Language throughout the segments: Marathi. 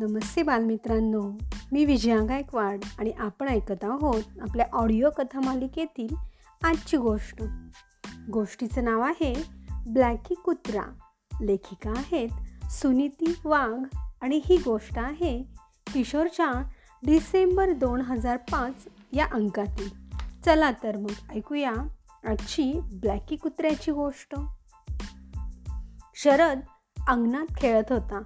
नमस्ते बालमित्रांनो. मी विजया गायकवाड आणि आपण ऐकत आहोत आपल्या ऑडिओ कथा मालिकेतील आजची गोष्ट. गोष्टीचं नाव आहे ब्लॅकी कुत्रा. लेखिका आहेत सुनीती वाघ आणि ही गोष्ट आहे किशोरच्या डिसेंबर दोन हजार पाच या अंकातील. चला तर मग ऐकूया आजची ब्लॅकी कुत्र्याची गोष्ट. शरद अंगणात खेळत होता.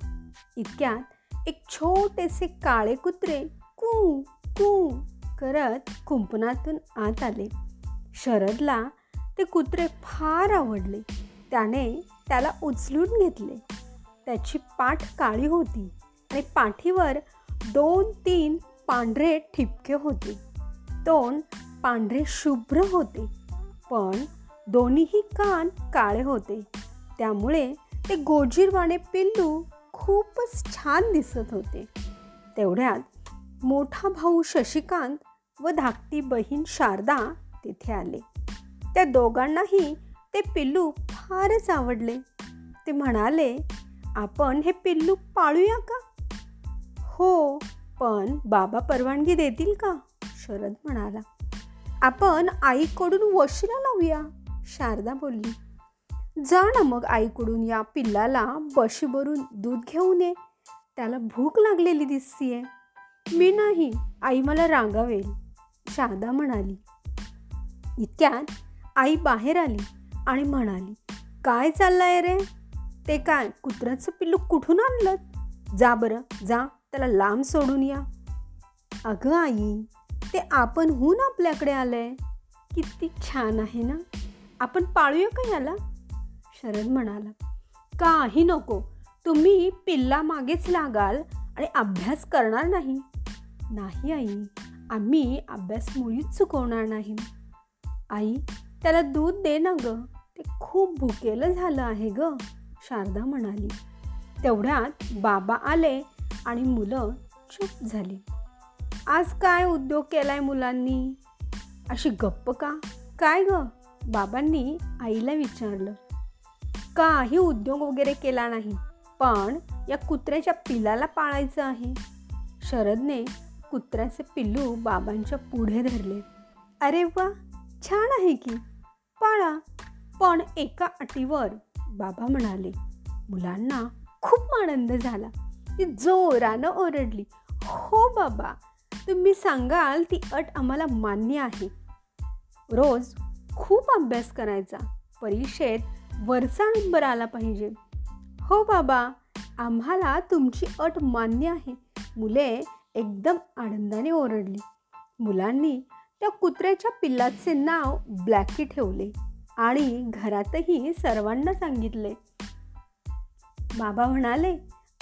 इतक्यात एक छोटेसे काळे कुत्रे कू कू करत कुंपणातून आत आले. शरदला ते कुत्रे फार आवडले. त्याने त्याला उचलून घेतले. त्याची पाठ काळी होती आणि पाठीवर दोन तीन पांढरे ठिपके होते. तोंड पांढरे शुभ्र होते पण दोन्हीही कान काळे होते. त्यामुळे ते गोजीरवाणे पिल्लू खूपच छान दिसत होते. तेवढ्यात मोठा भाऊ शशिकांत व धाकटी बहीण शारदा तिथे आले. त्या दोघांनाही ते पिल्लू फारच आवडले. ते म्हणाले आपण हे पिल्लू पाळूया का? हो पण बाबा परवानगी देतील का? शरद म्हणाला. आपण आईकडून वशिला लावूया शारदा बोलली. जा ना मग आईकडून या पिल्लाला बशीवरून दूध घेऊन ये. त्याला भूक लागलेली दिसतीये. मी नाही आई मला रागावेल शारदा म्हणाली. इतक्यात आई बाहेर आली आणि म्हणाली काय चाललंय रे? ते काय कुत्र्याचं पिल्लू कुठून आणलं जा बरं जा त्याला लांब सोडून या. अगं आई ते आपणहून आपल्याकडे आलंय. किती छान आहे ना? आपण पाळूया का याला? शरद म्हणाला काही नको. तुम्ही पिल्ला मागेच लागाल आणि अभ्यास करणार नाही. नाही आई. आम्ही अभ्यास मुळीच चुकवणार नाही. आई त्याला दूध दे ना ग. ते खूप भुकेलं झालं आहे ग शारदा म्हणाली. तेवढ्यात बाबा आले आणि मुलं चूप झाली. आज काय उद्योग केलाय मुलांनी? अशी गप्प का? काय ग? बाबांनी आईला विचारलं. काही उद्योग वगैरे केला नाही पण या कुत्र्याच्या पिलाला पाळायचं आहे. शरदने कुत्र्याचे पिल्लू बाबांच्या पुढे धरले. अरे वा छान आहे की. पाळा. पण एका अटीवर बाबा म्हणाले मुलांना खूप आनंद झाला. ती जोरानं ओरडली हो बाबा तुम्ही सांगाल ती अट आम्हाला मान्य आहे. रोज खूप अभ्यास करायचा परीक्षेत वरचा नंबर आला पाहिजे. हो बाबा आम्हाला तुमची अट मान्य आहे. मुले एकदम आनंदाने ओरडली. मुलांनी त्या कुत्र्याच्या पिल्लाचे नाव ब्लॅकी ठेवले आणि घरातही सर्वांना सांगितले. बाबा म्हणाले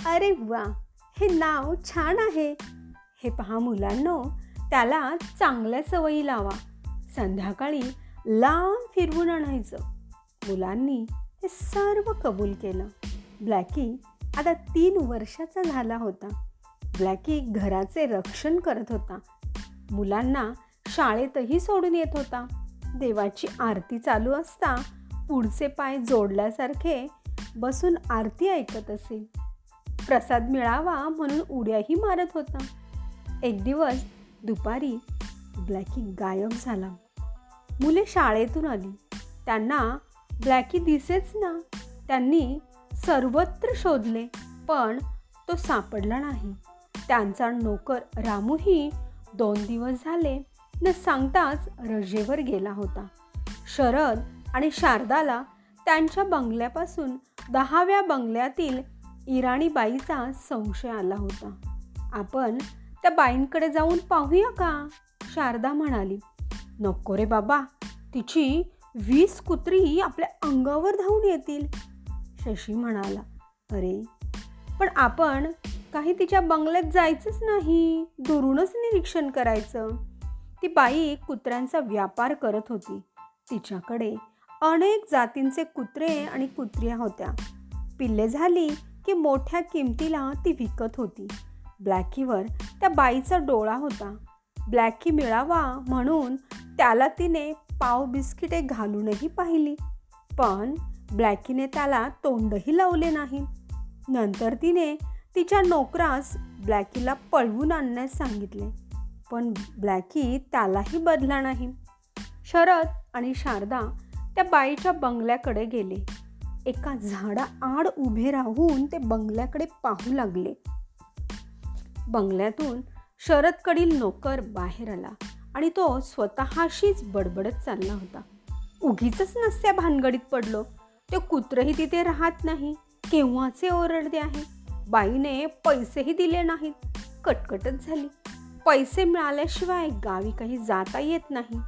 अरे वा हे नाव छान आहे. हे पहा मुलांनो त्याला चांगल्या सवयी लावा. संध्याकाळी लांब फिरवून आणायचं. मुलांनी हे सर्व कबूल केलं. ब्लॅकी आता तीन वर्षाचा झाला होता. ब्लॅकी घराचे रक्षण करत होता. मुलांना शाळेतही सोडून येत होता. देवाची आरती चालू असता पुढचे पाय जोडल्यासारखे बसून आरती ऐकत असे. प्रसाद मिळावा म्हणून उड्याही मारत होता. एक दिवस दुपारी ब्लॅकी गायब झाला. मुले शाळेतून आली. त्यांना ब्लॅकी दिसेच ना. त्यांनी सर्वत्र शोधले पण तो सापडला नाही. त्यांचा नोकर रामूही दोन दिवस झाले न सांगताच रजेवर गेला होता. शरद आणि शारदाला त्यांच्या बंगल्यापासून दहाव्या बंगल्यातील इराणीबाईचा संशय आला होता. आपण त्या बाईंकडे जाऊन पाहूया का? शारदा म्हणाली. नको रे बाबा तिची वीस कुत्री आपल्या अंगावर धावून येतील. शशी म्हणाला अरे पण आपण काही तिच्या बंगल्यात जायचंच नाही. दुरूनच निरीक्षण करायचं. ती बाई कुत्र्यांचा व्यापार करत होती. तिच्याकडे अनेक जातींचे कुत्रे आणि कुत्र्या होत्या. पिल्ले झाली की मोठ्या किमतीला ती विकत होती. ब्लॅकीवर त्या बाईचा डोळा होता. ब्लॅकी मिळावा म्हणून त्याला तिने पाव बिस्किटे घालूनही पाहिली. पण ब्लॅकीने त्याला तोंडही लावले नाही. नंतर तिने तिच्या नोकरास ब्लॅकीला पळवून आणण्यास सांगितले. पण ब्लॅकी त्यालाही बदला नाही. शरद आणि शारदा त्या बाईच्या बंगल्याकडे गेले. एका झाडा आड उभे राहून ते बंगल्याकडे पाहू लागले. बंगल्यातून शरदकडील नोकर बाहेर आला. आणि तो स्वतःशीच बडबडत चालला होता. उगीच नसत्या भानगडीत पडलो. ते कुत्रही तिथे राहत नाही. केव्हाचे ओरडते आहे? बाईने पैसेही दिले नाहीत. कटकटच झाली. पैसे मिळाल्याशिवाय गावी काही जाता येत नाही.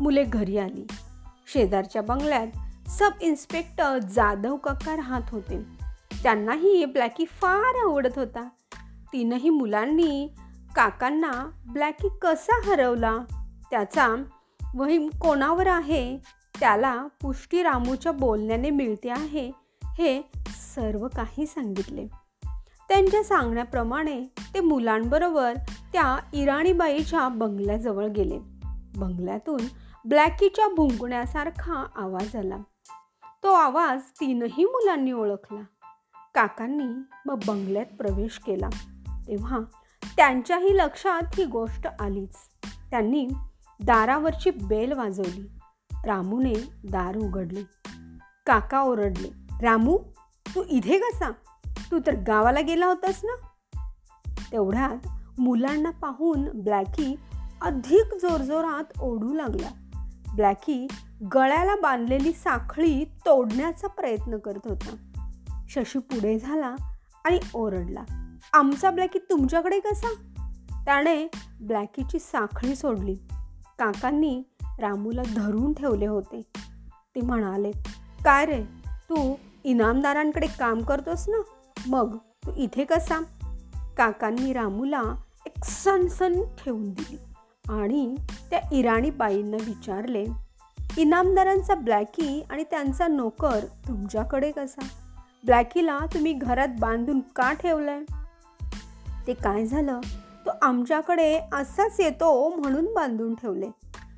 मुले घरी आली. शेजारच्या बंगल्यात सब इन्स्पेक्टर जाधव काका राहत होते. त्यांनाही ब्लॅकी फार आवडत होता. तीनही मुलांनी काकांना ब्लॅकी कसा हरवला? त्याचा वहीम कोणावर आहे? त्याला पुष्टी रामूच्या बोलण्याने मिळते आहे हे सर्व काही सांगितले. त्यांच्या सांगण्याप्रमाणे ते मुलांबरोबर त्या इराणीबाईच्या बंगल्याजवळ गेले. बंगल्यातून ब्लॅकीच्या भुंकण्यासारखा आवाज आला. तो आवाज तीनही मुलांनी ओळखला. काकांनी मग बंगल्यात प्रवेश केला. तेव्हा त्यांच्याही लक्षात ही गोष्ट आलीच. त्यांनी दारावरची बेल वाजवली. रामूने दार उघडले. काका ओरडले रामू तू इथे कसा? तू तर गावाला गेला होतास ना? तेवढ्यात मुलांना पाहून ब्लॅकी अधिक जोरजोरात ओढू लागला. ब्लॅकी गळ्याला बांधलेली साखळी तोडण्याचा प्रयत्न करत होता. शशी पुढे झाला आणि ओरडला आमचा ब्लॅकी तुमच्याकडे कसा? त्याने ब्लॅकीची साखळी सोडली. काकांनी रामूला धरून ठेवले होते. ते म्हणाले काय रे तू इनामदारांकडे काम करतोस ना? मग तू इथे कसा? काकांनी रामूला एक सणसण ठेवून दिली आणि त्या इराणी बाईंना विचारले इनामदारांचा ब्लॅकी आणि त्यांचा नोकर तुमच्याकडे कसा? ब्लॅकीला तुम्ही घरात बांधून का ठेवलाय? ते काय झालं? तो आमच्याकडे असाच येतो म्हणून बांधून ठेवले.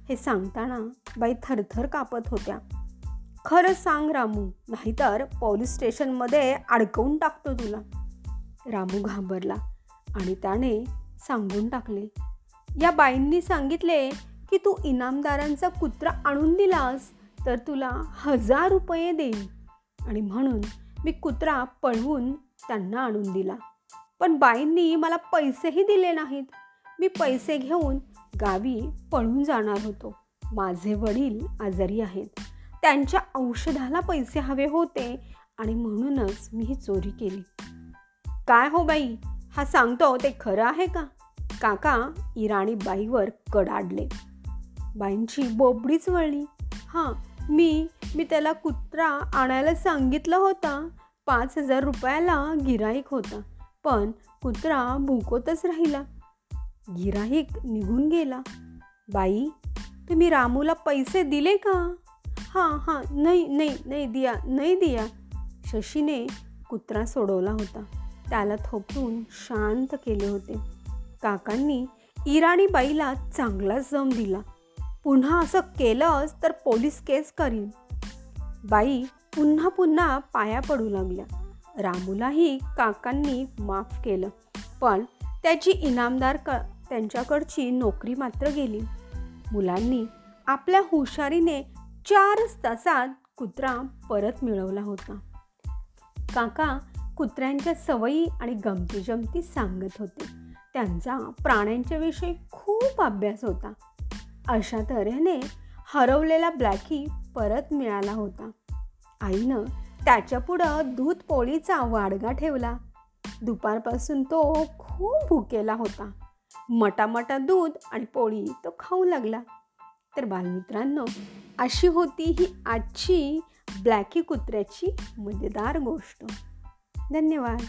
हे सांगताना बाई थरथर कापत होत्या. खरं सांग रामू नाहीतर पोलीस स्टेशनमध्ये अडकवून टाकतो तुला. रामू घाबरला आणि त्याने सांगून टाकले. या बाईंनी सांगितले की तू इनामदारांचा कुत्रा आणून दिलास तर तुला हजार रुपये देईन. आणि म्हणून मी कुत्रा पळवून त्यांना आणून दिला. पण बाईंनी मला पैसेही दिले नाहीत. मी पैसे घेऊन गावी पळून जाणार होतो. माझे वडील आजारी आहेत. त्यांच्या औषधाला पैसे हवे होते आणि म्हणूनच मी ही चोरी केली. काय हो बाई? हा सांगतो ते खरं आहे का? काका इराणी बाईवर कडाडले. बाईंची बोबडीच वळली. हां मी मी त्याला कुत्रा आणायला सांगितलं होता. पाच हजार रुपयाला गिराईक होता. पण कुत्रा भुंकतच राहिला. गिराहीक निघून गेला. बाई तुम्ही रामूला पैसे दिले का? हां हां नाही नाही नाही दिया नाही दिया. शशीने कुत्रा सोडवला होता. त्याला थोपटून शांत केले होते. काकांनी इराणी बाईला चांगलाच जम दिला. पुन्हा असं केलंच तर पोलीस केस करीन. बाई पुन्हा पुन्हा पाया पडू लागल्या. रामूलाही काकांनी माफ केलं. पण त्याची इनामदार क त्यांच्याकडची नोकरी मात्र गेली. मुलांनी आपल्या हुशारीने चारच तासात कुत्रा परत मिळवला होता. काका कुत्र्यांच्या सवयी आणि गमती जमती सांगत होते. त्यांचा प्राण्यांच्या विषयी खूप अभ्यास होता. अशा तऱ्हेने हरवलेला ब्लॅकी परत मिळाला होता. आईनं त्याच्यापुढं दूध पोळीचा वाडगा ठेवला. दुपारपासून तो खूप भुकेला होता. मटामटा दूध आणि पोळी तो खाऊ लागला. तर बालमित्रांनो अशी होती ही आजची ब्लॅकी कुत्र्याची मजेदार गोष्ट. धन्यवाद.